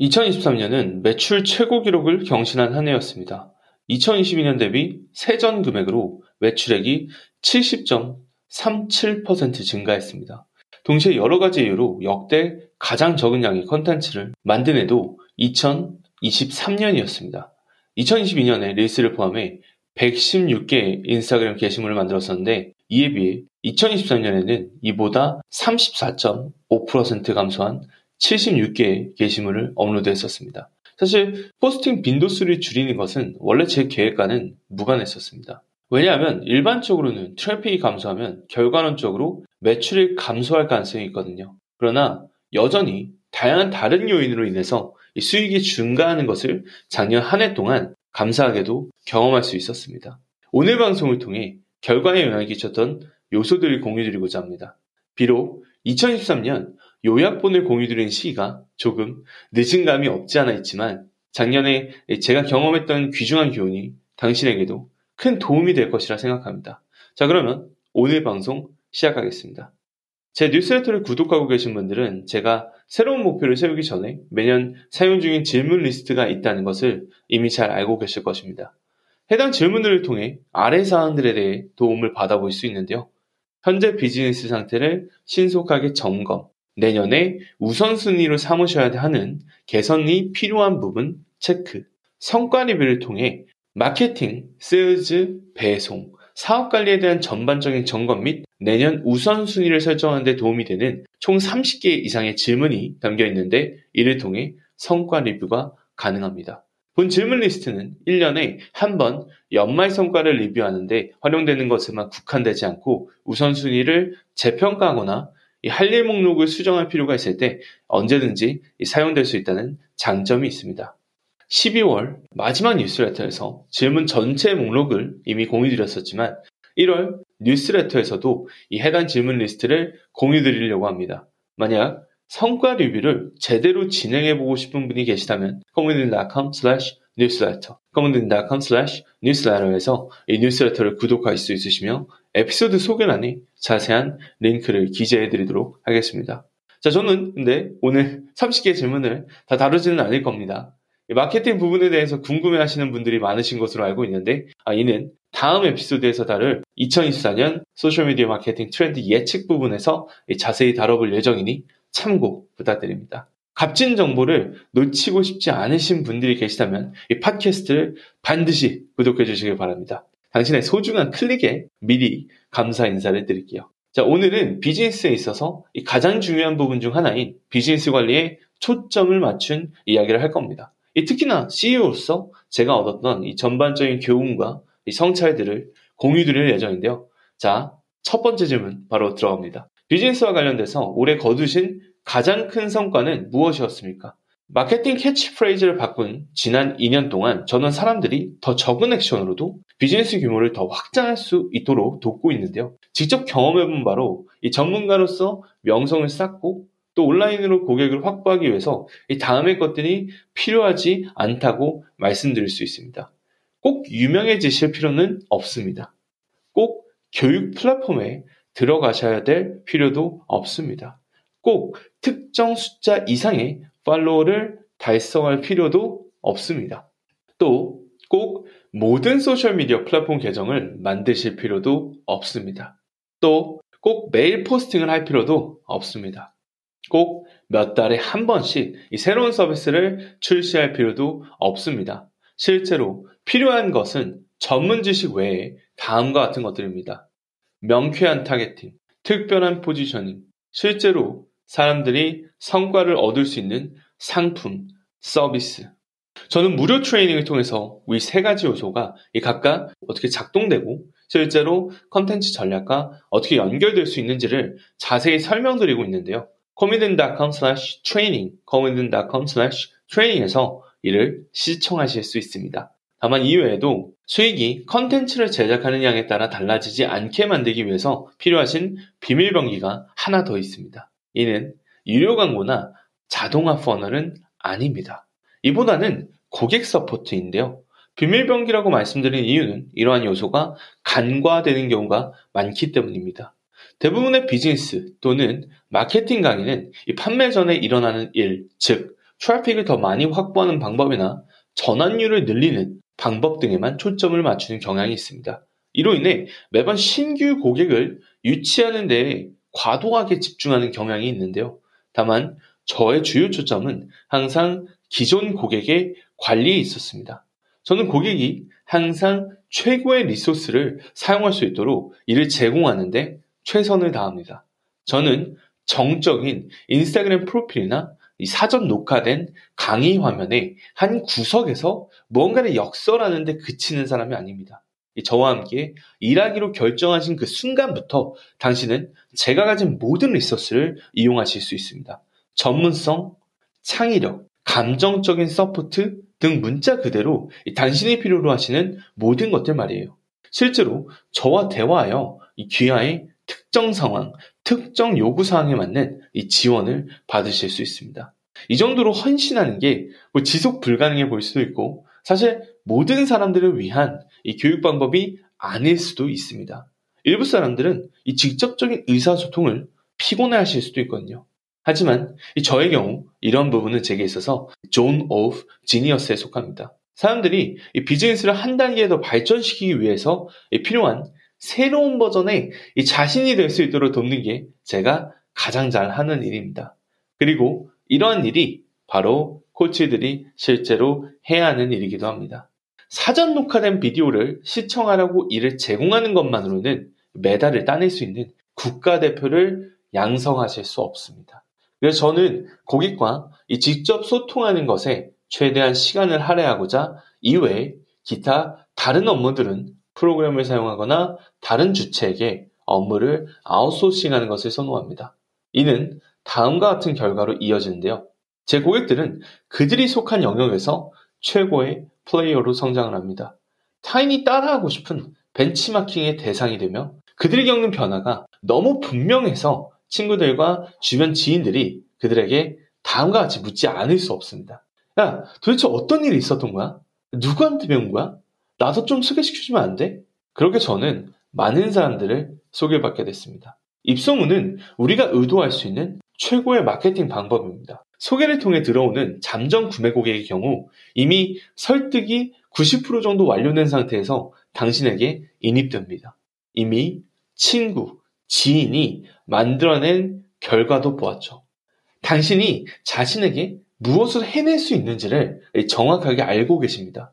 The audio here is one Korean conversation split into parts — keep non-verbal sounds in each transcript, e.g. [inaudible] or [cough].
2023년은 매출 최고 기록을 경신한 한 해였습니다. 2022년 대비 세전 금액으로 매출액이 70.37% 증가했습니다. 동시에 여러 가지 이유로 역대 가장 적은 양의 컨텐츠를 만든 해도 2023년이었습니다. 2022년에 릴스를 포함해 116개의 인스타그램 게시물을 만들었었는데 이에 비해 2023년에는 이보다 34.5% 감소한 76개의 게시물을 업로드했었습니다. 사실 포스팅 빈도수를 줄이는 것은 원래 제 계획과는 무관했었습니다. 왜냐하면 일반적으로는 트래픽이 감소하면 결과론적으로 매출이 감소할 가능성이 있거든요. 그러나 여전히 다양한 다른 요인으로 인해서 수익이 증가하는 것을 작년 한 해 동안 감사하게도 경험할 수 있었습니다. 오늘 방송을 통해 결과에 영향을 끼쳤던 요소들을 공유드리고자 합니다. 비록 2023년 요약본을 공유드린 시기가 조금 늦은 감이 없지 않아 있지만 작년에 제가 경험했던 귀중한 교훈이 당신에게도 큰 도움이 될 것이라 생각합니다. 자, 그러면 오늘 방송 시작하겠습니다. 제 뉴스레터를 구독하고 계신 분들은 제가 새로운 목표를 세우기 전에 매년 사용 중인 질문 리스트가 있다는 것을 이미 잘 알고 계실 것입니다. 해당 질문들을 통해 아래 사항들에 대해 도움을 받아볼 수 있는데요. 현재 비즈니스 상태를 신속하게 점검, 내년에 우선순위로 삼으셔야 하는 개선이 필요한 부분 체크, 성과 리뷰를 통해 마케팅, 세일즈, 배송, 사업 관리에 대한 전반적인 점검 및 내년 우선순위를 설정하는 데 도움이 되는 총 30개 이상의 질문이 담겨 있는데 이를 통해 성과 리뷰가 가능합니다. 본 질문 리스트는 1년에 한 번 연말 성과를 리뷰하는데 활용되는 것에만 국한되지 않고 우선순위를 재평가하거나 할 일 목록을 수정할 필요가 있을 때 언제든지 사용될 수 있다는 장점이 있습니다. 12월 마지막 뉴스레터에서 질문 전체 목록을 이미 공유드렸었지만 1월 뉴스레터에서도 이 해당 질문 리스트를 공유드리려고 합니다. 만약 성과 리뷰를 제대로 진행해보고 싶은 분이 계시다면 commanding.com slash newsletter commanding.com slash newsletter에서 이 뉴스레터를 구독할 수 있으시며 에피소드 소개란에 자세한 링크를 기재해 드리도록 하겠습니다. 자, 저는 근데 오늘 [laughs] 30개 질문을 다 다루지는 않을 겁니다. 마케팅 부분에 대해서 궁금해 하시는 분들이 많으신 것으로 알고 있는데, 아, 이는 다음 에피소드에서 다룰 2024년 소셜미디어 마케팅 트렌드 예측 부분에서 자세히 다뤄볼 예정이니 참고 부탁드립니다. 값진 정보를 놓치고 싶지 않으신 분들이 계시다면 이 팟캐스트를 반드시 구독해 주시길 바랍니다. 당신의 소중한 클릭에 미리 감사 인사를 드릴게요. 자, 오늘은 비즈니스에 있어서 가장 중요한 부분 중 하나인 비즈니스 관리에 초점을 맞춘 이야기를 할 겁니다. 특히나 CEO로서 제가 얻었던 이 전반적인 교훈과 이 성찰들을 공유 드릴 예정인데요. 자, 첫 번째 질문 바로 들어갑니다. 비즈니스와 관련돼서 올해 거두신 가장 큰 성과는 무엇이었습니까? 마케팅 캐치프레이즈를 바꾼 지난 2년 동안 저는 사람들이 더 적은 액션으로도 비즈니스 규모를 더 확장할 수 있도록 돕고 있는데요. 직접 경험해본 바로 이 전문가로서 명성을 쌓고 또 온라인으로 고객을 확보하기 위해서 이 다음의 것들이 필요하지 않다고 말씀드릴 수 있습니다. 꼭 유명해지실 필요는 없습니다. 꼭 교육 플랫폼에 들어가셔야 될 필요도 없습니다. 꼭 특정 숫자 이상의 팔로워를 달성할 필요도 없습니다. 또 꼭 모든 소셜미디어 플랫폼 계정을 만드실 필요도 없습니다. 또 꼭 매일 포스팅을 할 필요도 없습니다. 꼭 몇 달에 한 번씩 이 새로운 서비스를 출시할 필요도 없습니다. 실제로 필요한 것은 전문 지식 외에 다음과 같은 것들입니다. 명쾌한 targeting, 특별한 positioning, 실제로 사람들이 성과를 얻을 수 있는 상품, 서비스. 저는 무료 트레이닝을 통해서 이 세 가지 요소가 각각 어떻게 작동되고 실제로 컨텐츠 전략과 어떻게 연결될 수 있는지를 자세히 설명드리고 있는데요. comedian.com slash training, comedian.com slash training에서 이를 시청하실 수 있습니다. 다만 이외에도 수익이 컨텐츠를 제작하는 양에 따라 달라지지 않게 만들기 위해서 필요하신 비밀병기가 하나 더 있습니다. 이는 유료 광고나 자동화 funnel은 아닙니다. 이보다는 고객 support인데요. 비밀병기라고 말씀드린 이유는 이러한 요소가 간과되는 경우가 많기 때문입니다. 대부분의 비즈니스 또는 마케팅 강의는 판매 전에 일어나는 일, 즉 트래픽을 더 많이 확보하는 방법이나 전환율을 늘리는 방법 등에만 초점을 맞추는 경향이 있습니다. 이로 인해 매번 신규 고객을 유치하는 데 과도하게 집중하는 경향이 있는데요. 다만 저의 주요 초점은 항상 기존 고객의 관리에 있었습니다. 저는 고객이 항상 최고의 리소스를 사용할 수 있도록 이를 제공하는데 최선을 다합니다. 저는 정적인 인스타그램 프로필이나 사전 녹화된 강의 화면에 한 구석에서 무언가를 역설하는데 그치는 사람이 아닙니다. 저와 함께 일하기로 결정하신 그 순간부터 당신은 제가 가진 모든 resource를 이용하실 수 있습니다. 전문성, 창의력, 감정적인 support 등 문자 그대로 당신이 필요로 하시는 모든 것들 말이에요. 실제로 저와 대화하여 이 귀하의 특정 상황, 특정 요구 사항에 맞는 이 지원을 받으실 수 있습니다. 이 정도로 헌신하는 게 뭐 지속 불가능해 보일 수도 있고 사실 모든 사람들을 위한 이 교육 방법이 아닐 수도 있습니다. 일부 사람들은 이 직접적인 의사소통을 피곤해 하실 수도 있거든요. 하지만 저의 경우 이런 부분은 제게 있어서 zone of genius에 속합니다. 사람들이 이 비즈니스를 한 단계 더 발전시키기 위해서 필요한 새로운 버전의 자신이 될 수 있도록 돕는 게 제가 가장 잘 하는 일입니다. 그리고 이러한 일이 바로 코치들이 실제로 해야 하는 일이기도 합니다. 사전 녹화된 비디오를 시청하라고 이를 제공하는 것만으로는 메달을 따낼 수 있는 국가대표를 양성하실 수 없습니다. 그래서 저는 고객과 이 직접 소통하는 것에 최대한 시간을 할애하고자 이외에 기타 다른 업무들은 프로그램을 사용하거나 다른 주체에게 업무를 아웃소싱하는 것을 선호합니다. 이는 다음과 같은 결과로 이어지는데요. 제 고객들은 그들이 속한 영역에서 최고의 플레이어로 성장을 합니다. 타인이 따라하고 싶은 벤치마킹의 대상이 되며 그들이 겪는 변화가 너무 분명해서 친구들과 주변 지인들이 그들에게 다음과 같이 묻지 않을 수 없습니다. 야, 도대체 어떤 일이 있었던 거야? 누구한테 배운 거야? 나도 좀 소개시켜주면 안 돼? 그렇게 저는 많은 사람들을 소개받게 됐습니다. 입소문은 우리가 의도할 수 있는 최고의 마케팅 방법입니다. 소개를 통해 들어오는 잠정 구매 고객의 경우 이미 설득이 90% 정도 완료된 상태에서 당신에게 인입됩니다. 이미 친구, 지인이 만들어낸 결과도 보았죠. 당신이 자신에게 무엇을 해낼 수 있는지를 정확하게 알고 계십니다.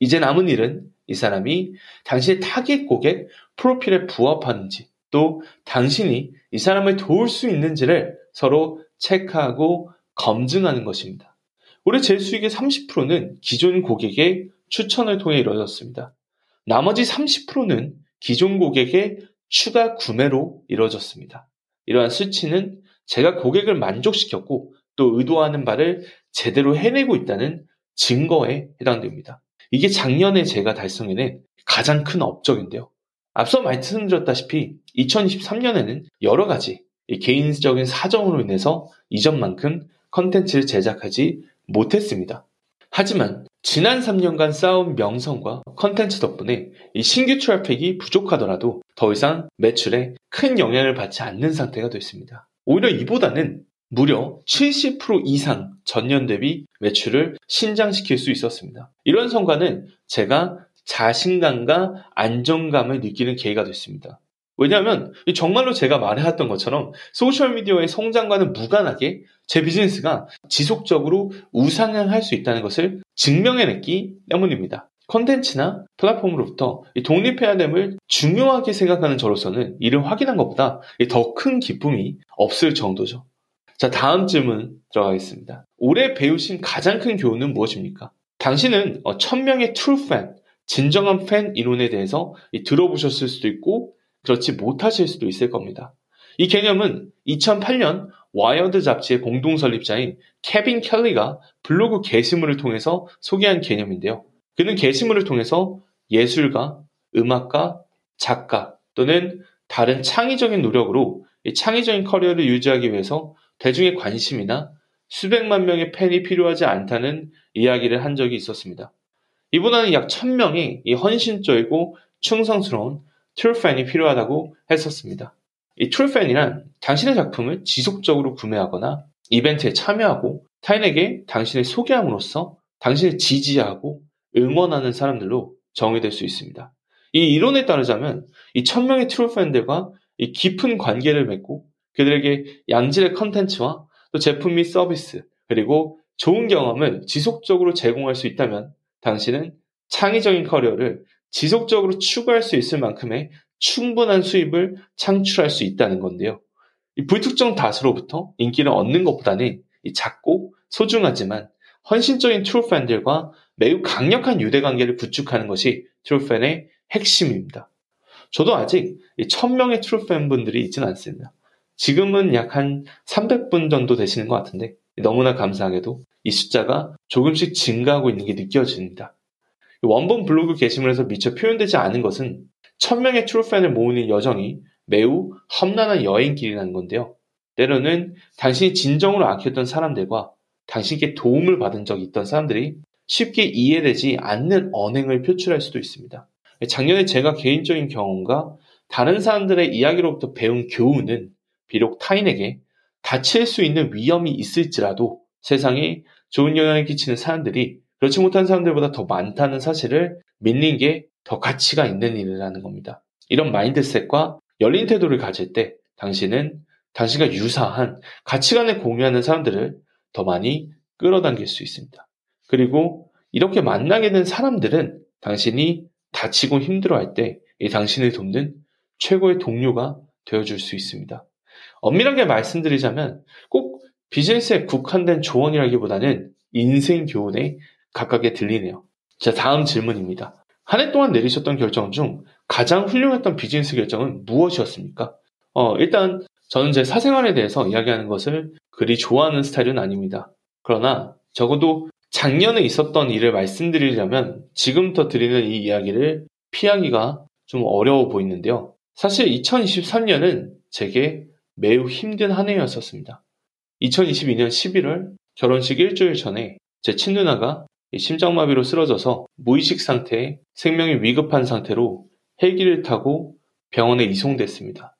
이제 남은 일은 이 사람이 당신의 타겟 고객 프로필에 부합하는지 또 당신이 이 사람을 도울 수 있는지를 서로 체크하고 검증하는 것입니다. 올해 제 수익의 30%는 기존 고객의 추천을 통해 이루어졌습니다. 나머지 30%는 기존 고객의 추가 구매로 이루어졌습니다. 이러한 수치는 제가 고객을 만족시켰고 또 의도하는 바를 제대로 해내고 있다는 증거에 해당됩니다. 이게 작년에 제가 달성해낸 가장 큰 업적인데요. 앞서 말씀드렸다시피 2023년에는 여러 가지 개인적인 사정으로 인해서 이전만큼 컨텐츠를 제작하지 못했습니다. 하지만 지난 3년간 쌓은 명성과 컨텐츠 덕분에 이 신규 트래픽이 부족하더라도 더 이상 매출에 큰 영향을 받지 않는 상태가 됐습니다. 오히려 이보다는 무려 70% 이상 전년 대비 매출을 신장시킬 수 있었습니다. 이런 성과는 제가 자신감과 안정감을 느끼는 계기가 됐습니다. 왜냐하면 정말로 제가 말해왔던 것처럼 소셜미디어의 성장과는 무관하게 제 비즈니스가 지속적으로 우상향할 수 있다는 것을 증명해냈기 때문입니다. 컨텐츠나 플랫폼으로부터 독립해야 됨을 중요하게 생각하는 저로서는 이를 확인한 것보다 더 큰 기쁨이 없을 정도죠. 자, 다음 질문 들어가겠습니다. 올해 배우신 가장 큰 교훈은 무엇입니까? 당신은 1000명의 어, true fan, 진정한 팬 이론에 대해서 들어보셨을 수도 있고 그렇지 못하실 수도 있을 겁니다. 이 개념은 2008년 와이어드 잡지의 공동 설립자인 케빈 켈리가 블로그 게시물을 통해서 소개한 개념인데요. 그는 게시물을 통해서 예술가, 음악가, 작가 또는 다른 창의적인 노력으로 창의적인 커리어를 유지하기 위해서 대중의 관심이나 수백만 명의 팬이 필요하지 않다는 이야기를 한 적이 있었습니다. 이보다는 약 1000명의 이 헌신적이고 충성스러운 트루팬이 필요하다고 했었습니다. 이 트루팬이란 당신의 작품을 지속적으로 구매하거나 이벤트에 참여하고 타인에게 당신을 소개함으로써 당신을 지지하고 응원하는 사람들로 정의될 수 있습니다. 이 이론에 따르자면 이 천명의 트루팬들과 이 깊은 관계를 맺고 그들에게 양질의 컨텐츠와 또 제품 및 서비스 그리고 좋은 경험을 지속적으로 제공할 수 있다면 당신은 창의적인 커리어를 지속적으로 추구할 수 있을 만큼의 충분한 수입을 창출할 수 있다는 건데요. 이 불특정 다수로부터 인기를 얻는 것보다는 작고 소중하지만 헌신적인 true fan들과 매우 강력한 유대 관계를 구축하는 것이 true fan의 핵심입니다. 저도 아직 1000명의 true fan 분들이 있지는 않습니다. 지금은 약 한 300분 정도 되시는 것 같은데 너무나 감사하게도 이 숫자가 조금씩 증가하고 있는 게 느껴집니다. 원본 블로그 게시물에서 미처 표현되지 않은 것은 1000명의 true fan을 모으는 여정이 매우 험난한 여행길이라는 건데요. 때로는 당신이 진정으로 아꼈던 사람들과 당신께 도움을 받은 적이 있던 사람들이 쉽게 이해되지 않는 언행을 표출할 수도 있습니다. 작년에 제가 개인적인 경험과 다른 사람들의 이야기로부터 배운 교훈은 비록 타인에게 다칠 수 있는 위험이 있을지라도 세상에 좋은 영향을 끼치는 사람들이 그렇지 못한 사람들보다 더 많다는 사실을 믿는 게 더 가치가 있는 일이라는 겁니다. 이런 마인드셋과 열린 태도를 가질 때 당신은 당신과 유사한 가치관을 공유하는 사람들을 더 많이 끌어당길 수 있습니다. 그리고 이렇게 만나게 된 사람들은 당신이 다치고 힘들어할 때 당신을 돕는 최고의 동료가 되어줄 수 있습니다. 엄밀하게 말씀드리자면 꼭 비즈니스에 국한된 조언이라기보다는 인생 교훈에 가깝게 들리네요. 자, 다음 질문입니다. 한 해 동안 내리셨던 결정 중 가장 훌륭했던 비즈니스 결정은 무엇이었습니까? 어, 일단 저는 제 사생활에 대해서 이야기하는 것을 그리 좋아하는 스타일은 아닙니다. 그러나 적어도 작년에 있었던 일을 말씀드리려면 지금부터 드리는 이 이야기를 피하기가 좀 어려워 보이는데요. 사실 2023년은 제게 매우 힘든 한 해였었습니다. 2022년 11월 결혼식 일주일 전에 제 친누나가 심장마비로 쓰러져서 무의식 상태에 생명이 위급한 상태로 헬기를 타고 병원에 이송됐습니다.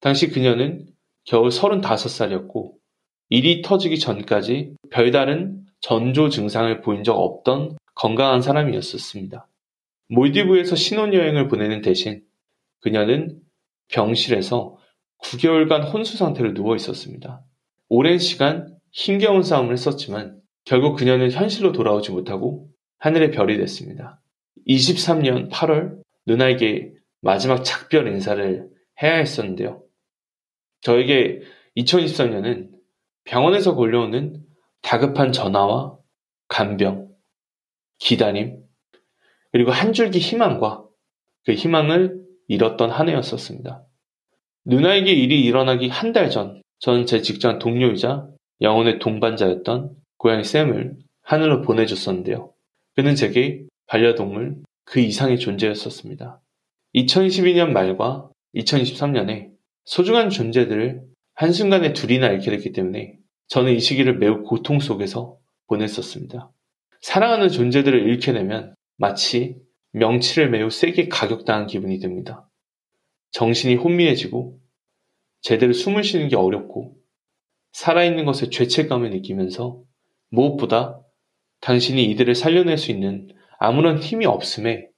당시 그녀는 겨우 35살이었고 일이 터지기 전까지 별다른 전조 증상을 보인 적 없던 건강한 사람이었었습니다. 몰디브에서 신혼여행을 보내는 대신 그녀는 병실에서 9개월간 혼수 상태로 누워 있었습니다. 오랜 시간 힘겨운 싸움을 했었지만 결국 그녀는 현실로 돌아오지 못하고 하늘의 별이 됐습니다. 23년 8월 누나에게 마지막 작별 인사를 해야 했었는데요. 저에게 2023년은 병원에서 걸려오는 다급한 전화와 간병, 기다림, 그리고 한 줄기 희망과 그 희망을 잃었던 한 해였었습니다. 누나에게 일이 일어나기 한 달 전, 저는 제 직장 동료이자 영혼의 동반자였던 고양이 샘을 하늘로 보내줬었는데요. 그는 제게 반려동물 그 이상의 존재였었습니다. 2022년 말과 2023년에 소중한 존재들을 한순간에 둘이나 잃게 됐기 때문에 저는 이 시기를 매우 고통 속에서 보냈었습니다. 사랑하는 존재들을 잃게 되면 마치 명치를 매우 세게 가격당한 기분이 듭니다. 정신이 혼미해지고 제대로 숨을 쉬는 게 어렵고 살아있는 것에 죄책감을 느끼면서 무엇보다 당신이 이들을 살려낼 수 있는 아무런 힘이 없음에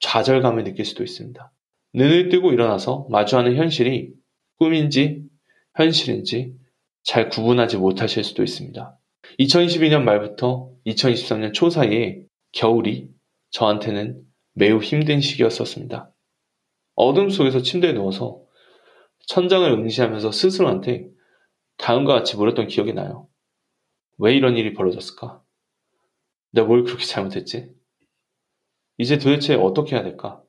좌절감을 느낄 수도 있습니다. 눈을 뜨고 일어나서 마주하는 현실이 꿈인지 현실인지 잘 구분하지 못하실 수도 있습니다. 2022년 말부터 2023년 초 사이에 겨울이 저한테는 매우 힘든 시기였었습니다. 어둠 속에서 침대에 누워서 천장을 응시하면서 스스로한테 다음과 같이 물었던 기억이 나요. 왜 이런 일이 벌어졌을까? 내가 뭘 그렇게 잘못했지? 이제 도대체 어떻게 해야 될까?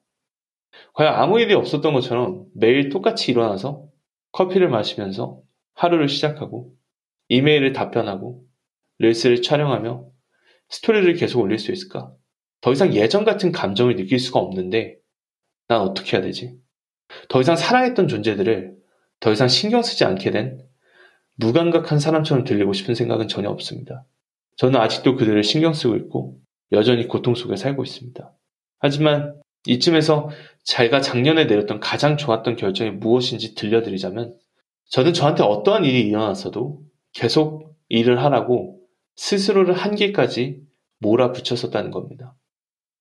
과연 아무 일이 없었던 것처럼 매일 똑같이 일어나서 커피를 마시면서 하루를 시작하고 이메일을 답변하고 릴스를 촬영하며 스토리를 계속 올릴 수 있을까? 더 이상 예전 같은 감정을 느낄 수가 없는데 난 어떻게 해야 되지? 더 이상 살아있던 존재들을 더 이상 신경 쓰지 않게 된 무감각한 사람처럼 들리고 싶은 생각은 전혀 없습니다. 저는 아직도 그들을 신경 쓰고 있고 여전히 고통 속에 살고 있습니다. 하지만 이쯤에서 제가 작년에 내렸던 가장 좋았던 결정이 무엇인지 들려드리자면 저는 저한테 어떠한 일이 일어났어도 계속 일을 하라고 스스로를 한계까지 몰아붙였었다는 겁니다.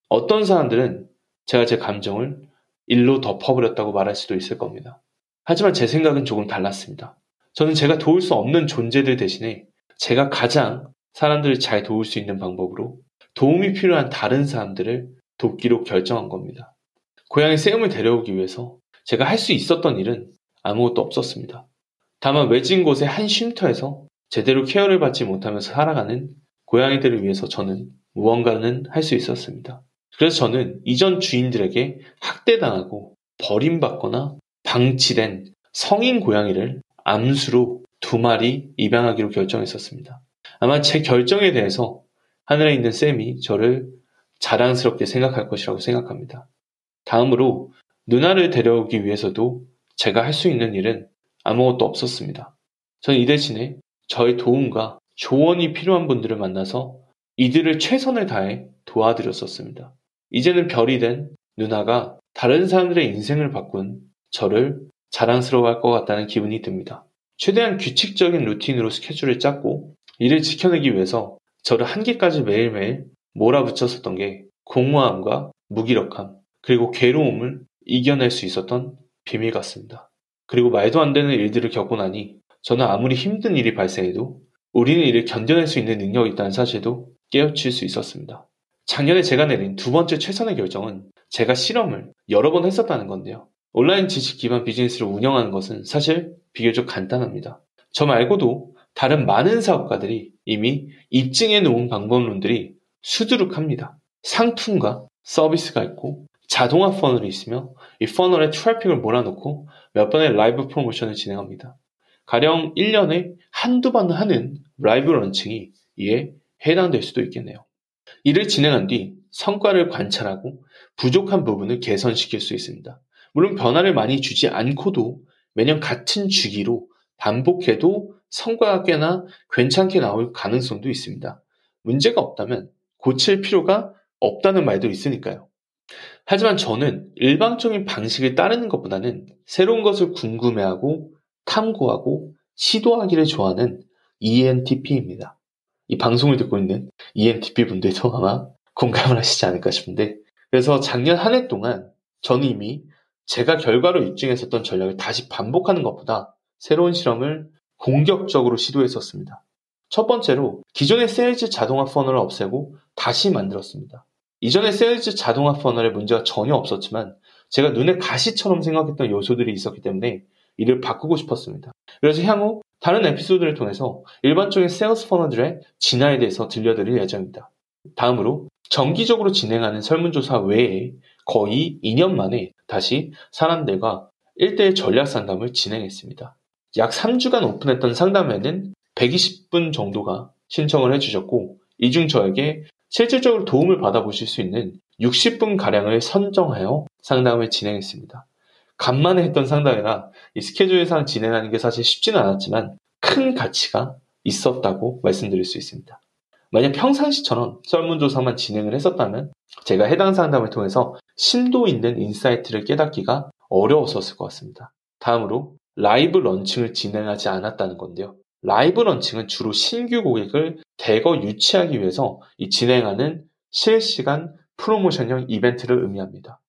어떤 사람들은 제가 제 감정을 일로 덮어버렸다고 말할 수도 있을 겁니다. 하지만 제 생각은 조금 달랐습니다. 저는 제가 도울 수 없는 존재들 대신에 제가 가장 사람들을 잘 도울 수 있는 방법으로 도움이 필요한 다른 사람들을 돕기로 결정한 겁니다. 고향에 쌤을 데려오기 위해서 제가 할 수 있었던 일은 아무것도 없었습니다. 다만 외진 곳의 한 쉼터에서 제대로 케어를 받지 못하면서 살아가는 고양이들을 위해서 저는 무언가는 할 수 있었습니다. 그래서 저는 이전 주인들에게 학대당하고 버림받거나 방치된 성인 고양이를 암수로 두 마리 입양하기로 결정했었습니다. 아마 제 결정에 대해서 하늘에 있는 쌤이 저를 자랑스럽게 생각할 것이라고 생각합니다. 다음으로 누나를 데려오기 위해서도 제가 할 수 있는 일은 아무것도 없었습니다. 저는 이 대신에 저의 도움과 조언이 필요한 분들을 만나서 이들을 최선을 다해 도와드렸었습니다. 이제는 별이 된 누나가 다른 사람들의 인생을 바꾼 저를 자랑스러워할 것 같다는 기분이 듭니다. 최대한 규칙적인 루틴으로 스케줄을 짰고 이를 지켜내기 위해서 저를 한계까지 매일매일 몰아붙였었던 게 공허함과 무기력함 그리고 괴로움을 이겨낼 수 있었던 비밀 같습니다. 그리고 말도 안 되는 일들을 겪고 나니 저는 아무리 힘든 일이 발생해도 우리는 이를 견뎌낼 수 있는 능력이 있다는 사실도 깨우칠 수 있었습니다. 작년에 제가 내린 두 번째 최선의 결정은 제가 실험을 여러 번 했었다는 건데요. 온라인 지식 기반 비즈니스를 운영하는 것은 사실 비교적 간단합니다. 저 말고도 다른 많은 사업가들이 이미 입증해 놓은 방법론들이 수두룩합니다. 상품과 서비스가 있고 자동화 funnel이 있으며 이 funnel에 트래픽을 몰아넣고 몇 번의 라이브 프로모션을 진행합니다. 가령 1년에 한두 번 하는 라이브 launching이 이에 해당될 수도 있겠네요. 이를 진행한 뒤 성과를 관찰하고 부족한 부분을 개선시킬 수 있습니다. 물론 변화를 많이 주지 않고도 매년 같은 주기로 반복해도 성과가 꽤나 괜찮게 나올 가능성도 있습니다. 문제가 없다면 고칠 필요가 없다는 말도 있으니까요. 하지만 저는 일방적인 방식을 따르는 것보다는 새로운 것을 궁금해하고 탐구하고 시도하기를 좋아하는 ENTP입니다. 이 방송을 듣고 있는 ENTP 분들도 아마 공감을 하시지 않을까 싶은데 그래서 작년 한 해 동안 저는 이미 제가 결과로 입증했었던 전략을 다시 반복하는 것보다 새로운 실험을 공격적으로 시도했었습니다. 첫 번째로 기존의 세일즈 자동화 funnel을 없애고 다시 만들었습니다. 이전에 세일즈 자동화 funnel에 문제가 전혀 없었지만 제가 눈에 가시처럼 생각했던 요소들이 있었기 때문에 이를 바꾸고 싶었습니다. 그래서 향후 다른 에피소드를 통해서 일반적인 세일즈 funnel들의 진화에 대해서 들려드릴 예정입니다. 다음으로 정기적으로 진행하는 설문조사 외에 거의 2년 만에 다시 사람들과 1대1 전략 상담을 진행했습니다. 약 3주간 오픈했던 상담에는 120분 정도가 신청을 해주셨고, 이중 저에게 실질적으로 도움을 받아보실 수 있는 60분 가량을 선정하여 상담을 진행했습니다. 간만에 했던 상담이라 이 스케줄상 진행하는 게 사실 쉽지는 않았지만 큰 가치가 있었다고 말씀드릴 수 있습니다. 만약 평상시처럼 설문조사만 진행을 했었다면 제가 해당 상담을 통해서 심도 있는 insight를 깨닫기가 어려웠었을 것 같습니다. 다음으로 라이브 launching을 진행하지 않았다는 건데요. 라이브 launching은 주로 신규 고객을 대거 유치하기 위해서 진행하는 실시간 프로모션형 이벤트를 의미합니다.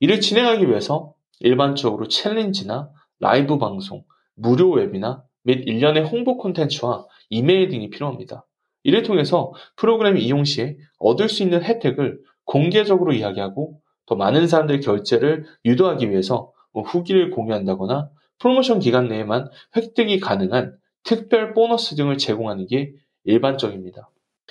이를 진행하기 위해서 일반적으로 challenge나 라이브 방송, 무료 웹이나 및 일련의 홍보 콘텐츠와 이메일 등이 필요합니다. 이를 통해서 프로그램 이용 시에 얻을 수 있는 혜택을 공개적으로 이야기하고 더 많은 사람들의 결제를 유도하기 위해서 뭐 후기를 공유한다거나 프로모션 기간 내에만 획득이 가능한 특별 보너스 등을 제공하는 게 일반적입니다.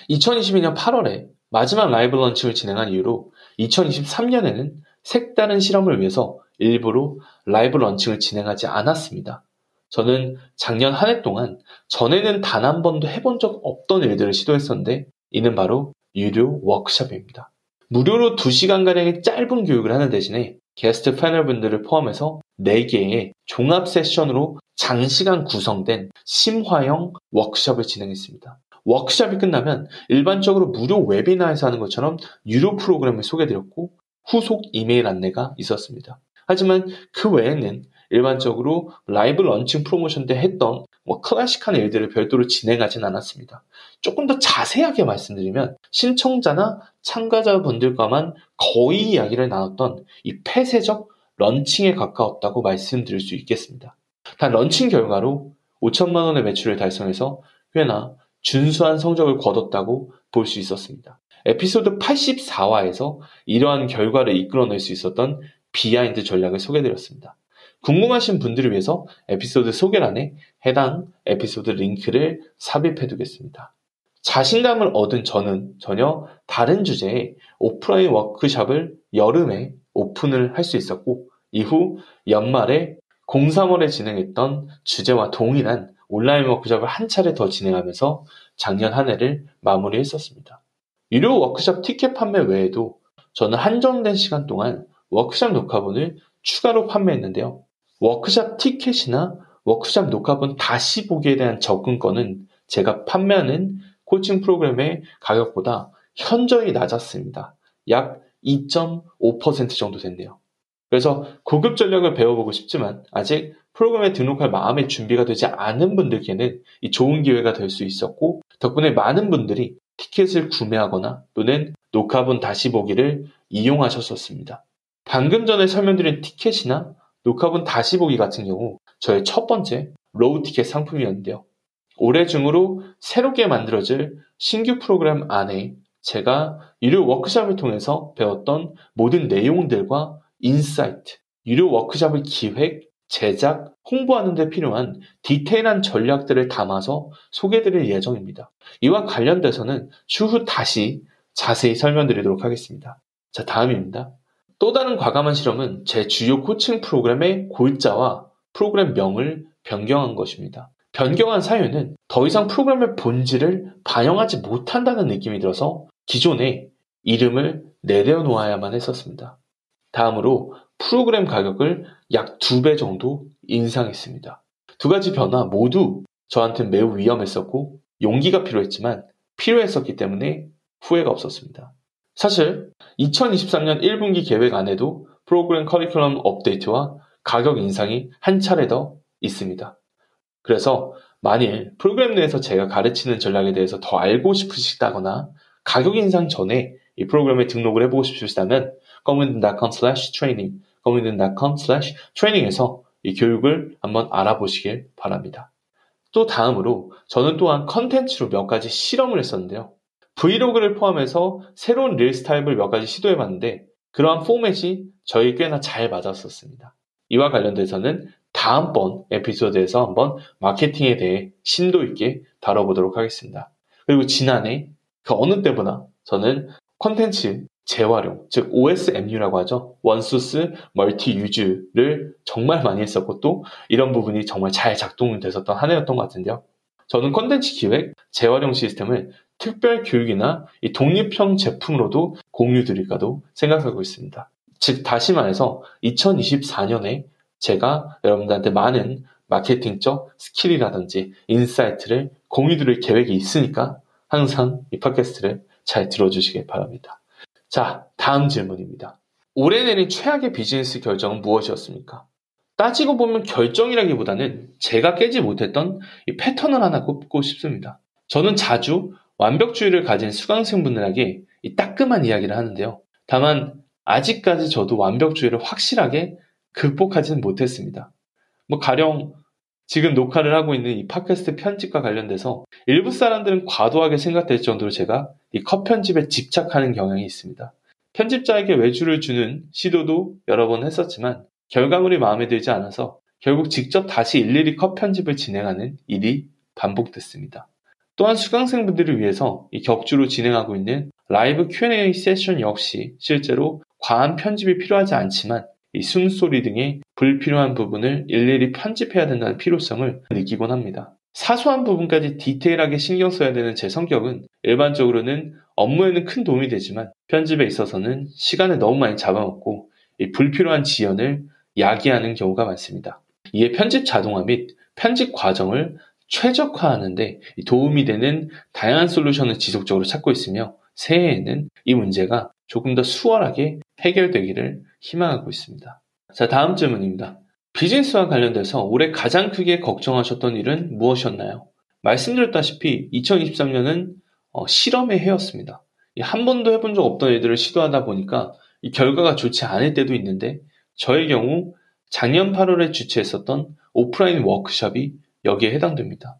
2022년 8월에 마지막 라이브 launching을 진행한 이후로 2023년에는 색다른 실험을 위해서 일부러 라이브 런칭을 진행하지 않았습니다. 저는 작년 한 해 동안 전에는 단 한 번도 해본 적 없던 일들을 시도했었는데 이는 바로 유료 워크숍입니다. 무료로 2시간가량의 짧은 교육을 하는 대신에 게스트 패널분들을 포함해서 4개의 종합 세션으로 장시간 구성된 심화형 워크숍을 진행했습니다. 워크숍이 끝나면 일반적으로 무료 웨비나에서 하는 것처럼 유료 프로그램을 소개드렸고 후속 이메일 안내가 있었습니다. 하지만 그 외에는 일반적으로 라이브 런칭 프로모션 때 했던 뭐 클래식한 일들을 별도로 진행하진 않았습니다. 조금 더 자세하게 말씀드리면 신청자나 참가자분들과만 거의 이야기를 나눴던 이 폐쇄적 런칭에 가까웠다고 말씀드릴 수 있겠습니다. 단 런칭 결과로 5천만 원의 매출을 달성해서 꽤나 준수한 성적을 거뒀다고 볼 수 있었습니다. 에피소드 84화에서 이러한 결과를 이끌어낼 수 있었던 비하인드 전략을 소개드렸습니다. 궁금하신 분들을 위해서 에피소드 소개란에 해당 에피소드 링크를 삽입해 두겠습니다. 자신감을 얻은 저는 전혀 다른 주제의 오프라인 워크샵을 여름에 오픈을 할 수 있었고 이후 연말에 03월에 진행했던 주제와 동일한 온라인 워크숍을 한 차례 더 진행하면서 작년 한 해를 마무리했었습니다. 유료 워크숍 티켓 판매 외에도 저는 한정된 시간 동안 워크숍 녹화본을 추가로 판매했는데요. 워크샵 티켓이나 워크샵 녹화본 다시 보기에 대한 접근권은 제가 판매하는 코칭 프로그램의 가격보다 현저히 낮았습니다. 약 2.5% 정도 되는데요. 그래서 고급 전략을 배워보고 싶지만 아직 프로그램에 등록할 마음의 준비가 되지 않은 분들께는 이 좋은 기회가 될 수 있었고 덕분에 많은 분들이 티켓을 구매하거나 또는 녹화본 다시 보기를 이용하셨었습니다. 방금 전에 설명드린 티켓이나 녹화본 다시 보기 같은 경우 저의 첫 번째 low ticket 상품이었는데요. 올해 중으로 새롭게 만들어질 신규 프로그램 안에 제가 유료 워크샵을 통해서 배웠던 모든 내용들과 인사이트, 유료 워크샵을 기획, 제작, 홍보하는 데 필요한 디테일한 전략들을 담아서 소개드릴 예정입니다. 이와 관련돼서는 추후 다시 자세히 설명드리도록 하겠습니다. 자, 다음입니다. 또 다른 과감한 실험은 제 주요 코칭 프로그램의 골자와 프로그램 명을 변경한 것입니다. 변경한 사유는 더 이상 프로그램의 본질을 반영하지 못한다는 느낌이 들어서 기존에 이름을 내려 놓아야만 했었습니다. 다음으로 프로그램 가격을 약 두 배 정도 인상했습니다. 두 가지 변화 모두 저한테 매우 위험했었고 용기가 필요했지만 필요했었기 때문에 후회가 없었습니다. 사실 2023년 1분기 계획 안에도 프로그램 커리큘럼 업데이트와 가격 인상이 한 차례 더 있습니다. 그래서 만일 프로그램 내에서 제가 가르치는 전략에 대해서 더 알고 싶으시다거나 가격 인상 전에 이 프로그램에 등록을 해보고 싶으시다면 community.com slash training, community.com slash training에서 이 교육을 한번 알아보시길 바랍니다. 또 다음으로 저는 또한 컨텐츠로 몇 가지 실험을 했었는데요. 브이로그를 포함해서 새로운 릴스 타입을 몇 가지 시도해봤는데 그러한 포맷이 저희 꽤나 잘 맞았었습니다. 이와 관련돼서는 다음번 에피소드에서 한번 마케팅에 대해 심도 있게 다뤄보도록 하겠습니다. 그리고 지난해 그 어느 때보다 저는 컨텐츠 재활용, 즉 OSMU라고 하죠. one source multi use를 정말 많이 했었고 또 이런 부분이 정말 잘 작동됐었던 한 해였던 것 같은데요. 저는 컨텐츠 기획, 재활용 시스템을 특별 교육이나 독립형 제품으로도 공유 드릴까도 생각하고 있습니다. 즉 다시 말해서 2024년에 제가 여러분들한테 많은 마케팅적 스킬이라든지 인사이트를 공유 드릴 계획이 있으니까 항상 이 팟캐스트를 잘 들어주시길 바랍니다. 자, 다음 질문입니다. 올해 내린 최악의 비즈니스 결정은 무엇이었습니까? 따지고 보면 결정이라기보다는 제가 깨지 못했던 이 패턴을 하나 꼽고 싶습니다. 저는 자주 완벽주의를 가진 수강생분들에게 이 따끔한 이야기를 하는데요. 다만 아직까지 저도 완벽주의를 확실하게 극복하지는 못했습니다. 뭐 가령 지금 녹화를 하고 있는 이 팟캐스트 편집과 관련돼서 일부 사람들은 과도하게 생각될 정도로 제가 이 컷 편집에 집착하는 경향이 있습니다. 편집자에게 외주를 주는 시도도 여러 번 했었지만 결과물이 마음에 들지 않아서 결국 직접 다시 일일이 컷 편집을 진행하는 일이 반복됐습니다. 또한 수강생분들을 위해서 이 격주로 진행하고 있는 라이브 Q&A 세션 역시 실제로 과한 편집이 필요하지 않지만 이 숨소리 등의 불필요한 부분을 일일이 편집해야 된다는 필요성을 느끼곤 합니다. 사소한 부분까지 디테일하게 신경 써야 되는 제 성격은 일반적으로는 업무에는 큰 도움이 되지만 편집에 있어서는 시간을 너무 많이 잡아먹고 불필요한 지연을 야기하는 경우가 많습니다. 이에 편집 자동화 및 편집 과정을 최적화하는데 도움이 되는 다양한 솔루션을 지속적으로 찾고 있으며 새해에는 이 문제가 조금 더 수월하게 해결되기를 희망하고 있습니다. 자, 다음 질문입니다. 비즈니스와 관련돼서 올해 가장 크게 걱정하셨던 일은 무엇이었나요? 말씀드렸다시피 2023년은 어, 실험의 해였습니다. 한 번도 해본 적 없던 일들을 시도하다 보니까 이 결과가 좋지 않을 때도 있는데 저의 경우 작년 8월에 주최했었던 오프라인 워크숍이 여기에 해당됩니다.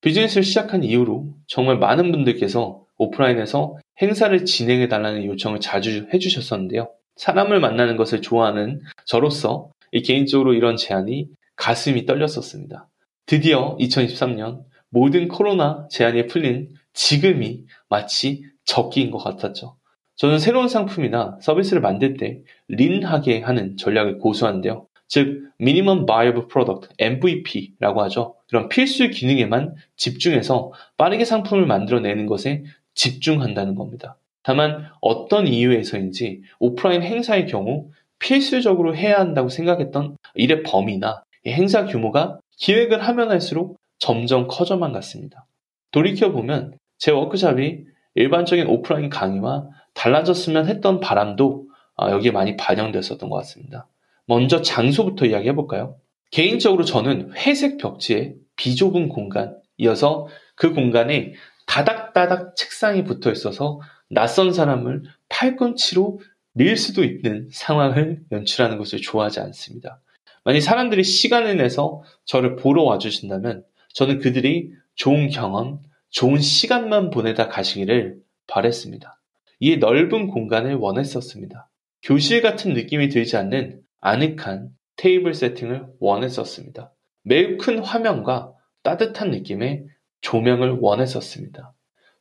비즈니스를 시작한 이후로 정말 많은 분들께서 오프라인에서 행사를 진행해 달라는 요청을 자주 해주셨었는데요. 사람을 만나는 것을 좋아하는 저로서 개인적으로 이런 제안이 가슴이 떨렸었습니다. 드디어 2023년 모든 코로나 제한이 풀린 지금이 마치 적기인 것 같았죠. 저는 새로운 상품이나 서비스를 만들 때 린하게 하는 전략을 고수하는데요. 즉, Minimum Viable Product, MVP라고 하죠. 그런 필수 기능에만 집중해서 빠르게 상품을 만들어내는 것에 집중한다는 겁니다. 다만 어떤 이유에서인지 오프라인 행사의 경우 필수적으로 해야 한다고 생각했던 일의 범위나 행사 규모가 기획을 하면 할수록 점점 커져만 갔습니다. 돌이켜보면 제 워크샵이 일반적인 오프라인 강의와 달라졌으면 했던 바람도 아, 여기에 많이 반영됐었던 것 같습니다. 먼저 장소부터 이야기해 볼까요? 개인적으로 저는 회색 벽지에 비좁은 공간, 이어서 그 공간에 다닥다닥 책상이 붙어 있어서 낯선 사람을 팔꿈치로 밀 수도 있는 상황을 연출하는 것을 좋아하지 않습니다. 만약 사람들이 시간을 내서 저를 보러 와주신다면 저는 그들이 좋은 경험, 좋은 시간만 보내다 가시기를 바랬습니다. 이에 넓은 공간을 원했었습니다. 교실 같은 느낌이 들지 않는 아늑한 테이블 세팅을 원했었습니다. 매우 큰 화면과 따뜻한 느낌의 조명을 원했었습니다.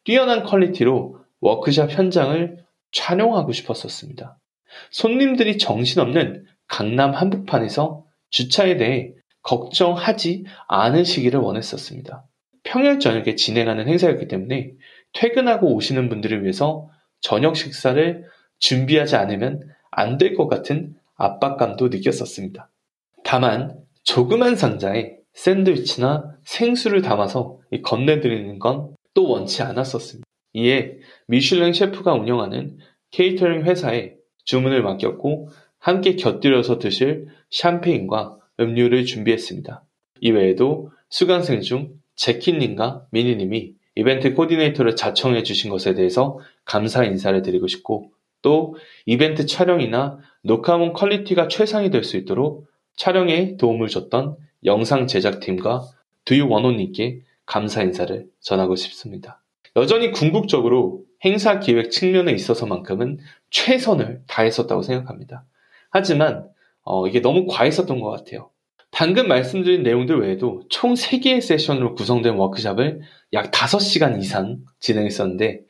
뛰어난 퀄리티로 워크샵 현장을 촬영하고 싶었었습니다. 손님들이 정신없는 강남 한복판에서 주차에 대해 걱정하지 않으시기를 원했었습니다. 평일 저녁에 진행하는 행사였기 때문에 퇴근하고 오시는 분들을 위해서 저녁 식사를 준비하지 않으면 안 될 것 같은 압박감도 느꼈었습니다. 다만 조그만 상자에 샌드위치나 생수를 담아서 건네드리는 건 또 원치 않았었습니다. 이에 미슐랭 셰프가 운영하는 케이터링 회사에 주문을 맡겼고 함께 곁들여서 드실 샴페인과 음료를 준비했습니다. 이외에도 수강생 중 제키님과 미니님이 이벤트 코디네이터를 자청해 주신 것에 대해서 감사 인사를 드리고 싶고 또 이벤트 촬영이나 녹화본 퀄리티가 최상이 될 수 있도록 촬영에 도움을 줬던 영상 제작팀과 두유원호님께 감사 인사를 전하고 싶습니다. 여전히 궁극적으로 행사 기획 측면에 있어서만큼은 최선을 다했었다고 생각합니다. 하지만 어, 이게 너무 과했었던 것 같아요. 방금 말씀드린 내용들 외에도 총 3개의 세션으로 구성된 워크샵을 약 5시간 이상 진행했었는데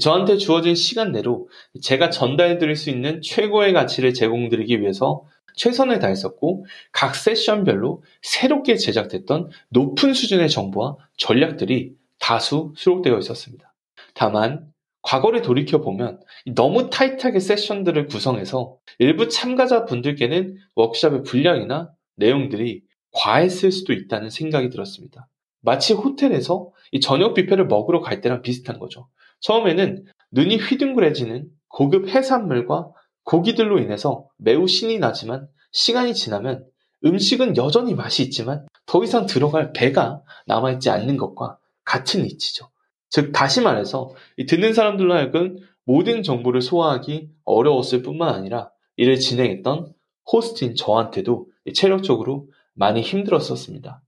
저한테 주어진 시간 내로 제가 전달해 드릴 수 있는 최고의 가치를 제공드리기 위해서 최선을 다했었고 각 세션별로 새롭게 제작됐던 높은 수준의 정보와 전략들이 다수 수록되어 있었습니다. 다만 과거를 돌이켜 보면 너무 타이트하게 세션들을 구성해서 일부 참가자 분들께는 워크샵의 분량이나 내용들이 과했을 수도 있다는 생각이 들었습니다. 마치 호텔에서 이 저녁 뷔페를 먹으러 갈 때랑 비슷한 거죠. 처음에는 눈이 휘둥그레지는 고급 해산물과 고기들로 인해서 매우 신이 나지만 시간이 지나면 음식은 여전히 맛이 있지만 더 이상 들어갈 배가 남아있지 않는 것과 같은 이치죠. 즉, 다시 말해서 듣는 사람들로 하여금 모든 정보를 소화하기 어려웠을 뿐만 아니라 이를 진행했던 호스트인 저한테도 체력적으로 많이 힘들었었습니다.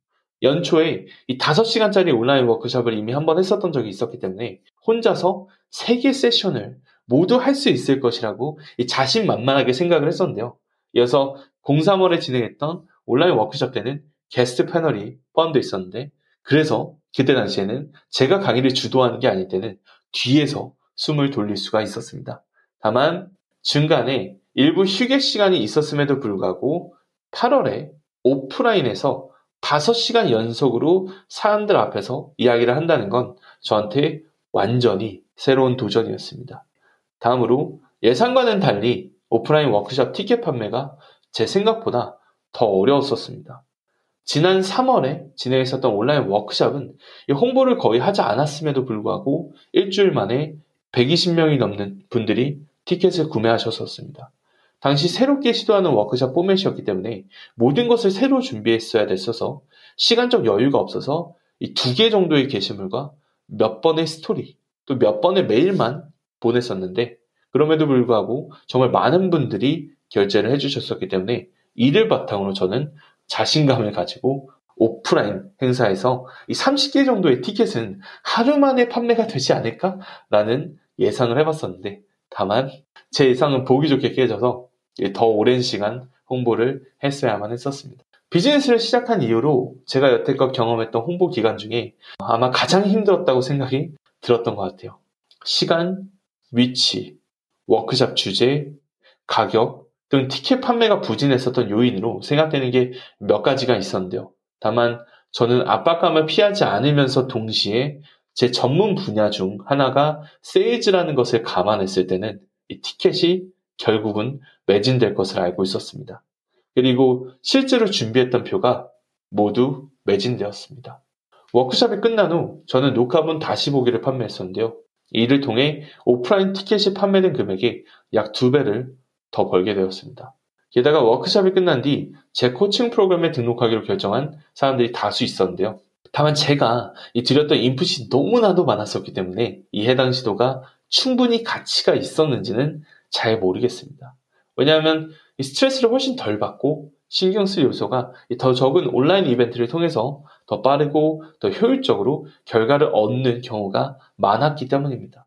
연초에 이 5시간짜리 온라인 워크숍을 이미 한 번 했었던 적이 있었기 때문에 혼자서 3개 세션을 모두 할 수 있을 것이라고 자신만만하게 생각을 했었는데요. 이어서 03월에 진행했던 온라인 워크숍 때는 게스트 패널이 포함되어 있었는데 그래서 그때 당시에는 제가 강의를 주도하는 게 아닐 때는 뒤에서 숨을 돌릴 수가 있었습니다. 다만 중간에 일부 휴게 시간이 있었음에도 불구하고 8월에 오프라인에서 5시간 연속으로 사람들 앞에서 이야기를 한다는 건 저한테 완전히 새로운 도전이었습니다. 다음으로 예상과는 달리 오프라인 워크숍 티켓 판매가 제 생각보다 더 어려웠었습니다. 지난 3월에 진행했었던 온라인 워크숍은 홍보를 거의 하지 않았음에도 불구하고 일주일 만에 120명이 넘는 분들이 티켓을 구매하셨었습니다. 당시 새롭게 시도하는 워크샵 포맷이었기 때문에 모든 것을 새로 준비했어야 됐어서 시간적 여유가 없어서 이 두 개 정도의 게시물과 몇 번의 스토리, 또 몇 번의 메일만 보냈었는데 그럼에도 불구하고 정말 많은 분들이 결제를 해주셨었기 때문에 이를 바탕으로 저는 자신감을 가지고 오프라인 행사에서 이 30개 정도의 티켓은 하루 만에 판매가 되지 않을까라는 예상을 해봤었는데 다만 제 예상은 보기 좋게 깨져서 더 오랜 시간 홍보를 했어야만 했었습니다. 비즈니스를 시작한 이후로 제가 여태껏 경험했던 홍보 기간 중에 아마 가장 힘들었다고 생각이 들었던 것 같아요. 시간, 위치, 워크샵 주제, 가격 등 티켓 판매가 부진했었던 요인으로 생각되는 게 몇 가지가 있었는데요. 다만 저는 압박감을 피하지 않으면서 동시에 제 전문 분야 중 하나가 세일즈라는 것을 감안했을 때는 이 티켓이 결국은 매진될 것을 알고 있었습니다. 그리고 실제로 준비했던 표가 모두 매진되었습니다. 워크숍이 끝난 후 저는 녹화본 다시 보기를 판매했었는데요. 이를 통해 오프라인 티켓이 판매된 금액이 약두 배를 더 벌게 되었습니다. 게다가 워크숍이 끝난 뒤 제 코칭 프로그램에 등록하기로 결정한 사람들이 다수 있었는데요. 다만 제가 이 드렸던 인풋이 너무나도 많았었기 때문에 이 해당 시도가 충분히 가치가 있었는지는 잘 모르겠습니다. 왜냐하면 스트레스를 훨씬 덜 받고 신경 쓸 요소가 더 적은 온라인 이벤트를 통해서 더 빠르고 더 효율적으로 결과를 얻는 경우가 많았기 때문입니다.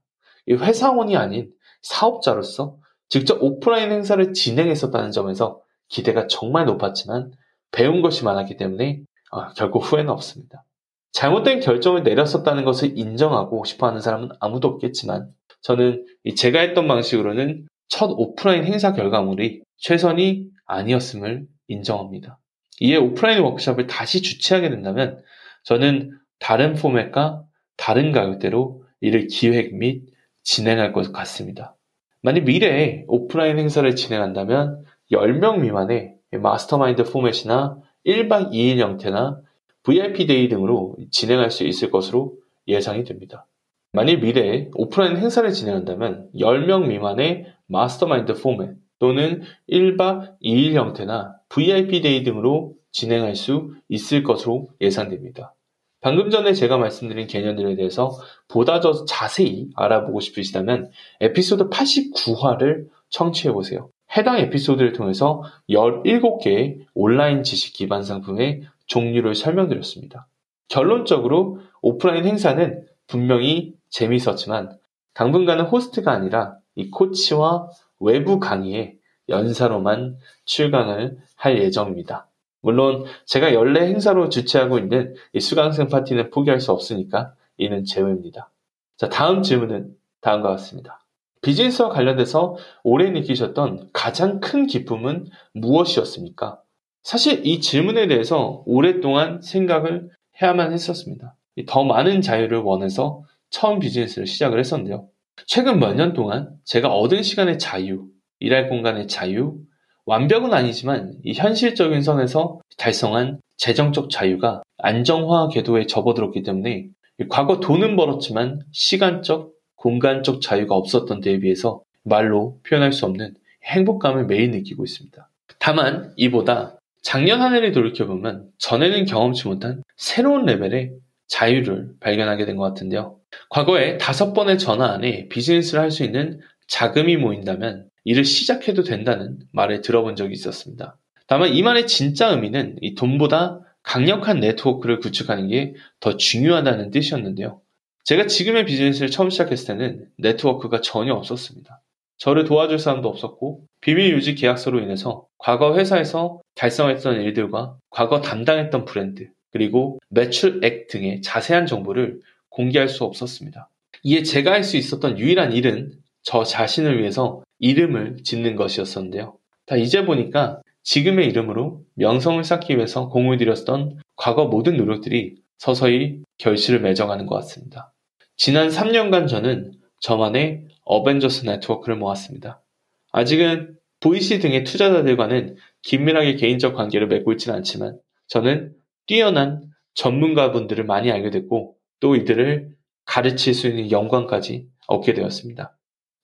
회사원이 아닌 사업자로서 직접 오프라인 행사를 진행했었다는 점에서 기대가 정말 높았지만 배운 것이 많았기 때문에 아, 결국 후회는 없습니다. 잘못된 결정을 내렸었다는 것을 인정하고 싶어 하는 사람은 아무도 없겠지만 저는 제가 했던 방식으로는 첫 오프라인 행사 결과물이 최선이 아니었음을 인정합니다. 이에 오프라인 워크숍을 다시 주최하게 된다면 저는 다른 포맷과 다른 가격대로 이를 기획 및 진행할 것 같습니다. 만약 미래에 오프라인 행사를 진행한다면 10명 미만의 mastermind 포맷이나 1박 2일 형태나 VIP day 등으로 진행할 수 있을 것으로 예상이 됩니다. 만일 미래에 오프라인 행사를 진행한다면 10명 미만의 mastermind 포맷 또는 1박 2일 형태나 VIP day 등으로 진행할 수 있을 것으로 예상됩니다. 방금 전에 제가 말씀드린 개념들에 대해서 보다 더 자세히 알아보고 싶으시다면 에피소드 89화를 청취해 보세요. 해당 에피소드를 통해서 17개의 온라인 지식 기반 상품의 종류를 설명드렸습니다. 결론적으로 오프라인 행사는 분명히 재미있었지만 당분간은 호스트가 아니라 이 코치와 외부 강의에 연사로만 출강을 할 예정입니다. 물론 제가 연례 행사로 주최하고 있는 이 수강생 파티는 포기할 수 없으니까 이는 제외입니다. 자, 다음 질문은 다음과 같습니다. 비즈니스와 관련돼서 오래 느끼셨던 가장 큰 기쁨은 무엇이었습니까? 사실 이 질문에 대해서 오랫동안 생각을 해야만 했었습니다. 더 많은 자유를 원해서 처음 비즈니스를 시작을 했었는데요. 최근 몇 년 동안 제가 얻은 시간의 자유, 일할 공간의 자유, 완벽은 아니지만 이 현실적인 선에서 달성한 재정적 자유가 안정화 궤도에 접어들었기 때문에 과거 돈은 벌었지만 시간적, 공간적 자유가 없었던 때에 비해서 말로 표현할 수 없는 행복감을 매일 느끼고 있습니다. 다만 이보다 작년 한 해를 돌이켜보면 전에는 경험치 못한 새로운 레벨의 자유를 발견하게 된 것 같은데요. 과거에 다섯 번의 전화 안에 비즈니스를 할 수 있는 자금이 모인다면 일을 시작해도 된다는 말을 들어본 적이 있었습니다. 다만 이 말의 진짜 의미는 이 돈보다 강력한 네트워크를 구축하는 게 더 중요하다는 뜻이었는데요. 제가 지금의 비즈니스를 처음 시작했을 때는 네트워크가 전혀 없었습니다. 저를 도와줄 사람도 없었고 비밀 유지 계약서로 인해서 과거 회사에서 달성했던 일들과 과거 담당했던 브랜드 그리고 매출액 등의 자세한 정보를 공개할 수 없었습니다. 이에 제가 할 수 있었던 유일한 일은 저 자신을 위해서 이름을 짓는 것이었었는데요. 다 이제 보니까 지금의 이름으로 명성을 쌓기 위해서 공을 들였던 과거 모든 노력들이 서서히 결실을 맺어가는 것 같습니다. 지난 3년간 저는 저만의 어벤져스 네트워크를 모았습니다. 아직은 보이시 등의 투자자들과는 긴밀하게 개인적 관계를 맺고 있지는 않지만 저는 뛰어난 전문가분들을 많이 알게 됐고 또 이들을 가르칠 수 있는 영광까지 얻게 되었습니다.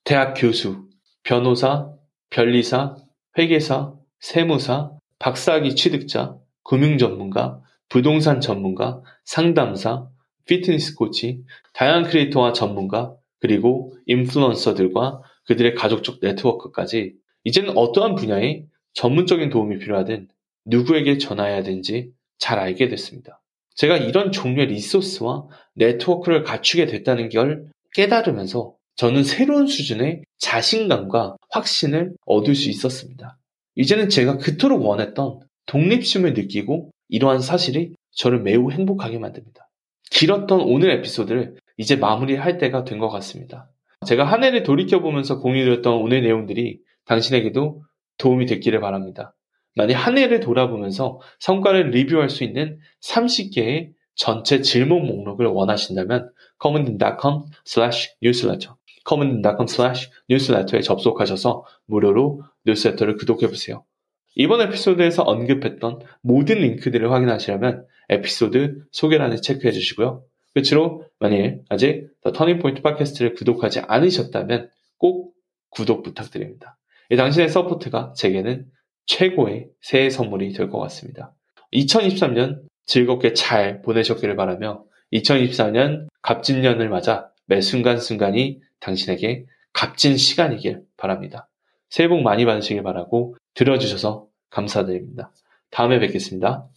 대학 교수, 변호사, 변리사, 회계사, 세무사, 박사학위 취득자, 금융 전문가, 부동산 전문가, 상담사, 피트니스 코치, 다양한 크리에이터와 전문가, 그리고 인플루언서들과 그들의 가족적 네트워크까지 이제는 어떠한 분야에 전문적인 도움이 필요하든 누구에게 전화해야 되는지 잘 알게 됐습니다. 제가 이런 종류의 리소스와 네트워크를 갖추게 됐다는 걸 깨달으면서 저는 새로운 수준의 자신감과 확신을 얻을 수 있었습니다. 이제는 제가 그토록 원했던 독립심을 느끼고 이러한 사실이 저를 매우 행복하게 만듭니다. 길었던 오늘 에피소드를 이제 마무리할 때가 된 것 같습니다. 제가 한 해를 돌이켜보면서 공유드렸던 오늘 내용들이 당신에게도 도움이 됐기를 바랍니다. 만약 한 해를 돌아보면서 성과를 리뷰할 수 있는 30개의 전체 질문 목록을 원하신다면 commandcom slash newsletter commandcom slash newsletter에 접속하셔서 무료로 뉴스레터를 구독해보세요. 이번 에피소드에서 언급했던 모든 링크들을 확인하시려면 에피소드 소개란을 체크해 주시고요. 끝으로 만일 아직 더 터닝포인트 팟캐스트를 구독하지 않으셨다면 꼭 구독 부탁드립니다. 당신의 서포트가 제게는 최고의 새해 선물이 될 것 같습니다. 2023년 즐겁게 잘 보내셨기를 바라며 2024년 갑진년을 맞아 매 순간순간이 당신에게 값진 시간이길 바랍니다. 새해 복 많이 받으시길 바라고 들어주셔서 감사드립니다. 다음에 뵙겠습니다.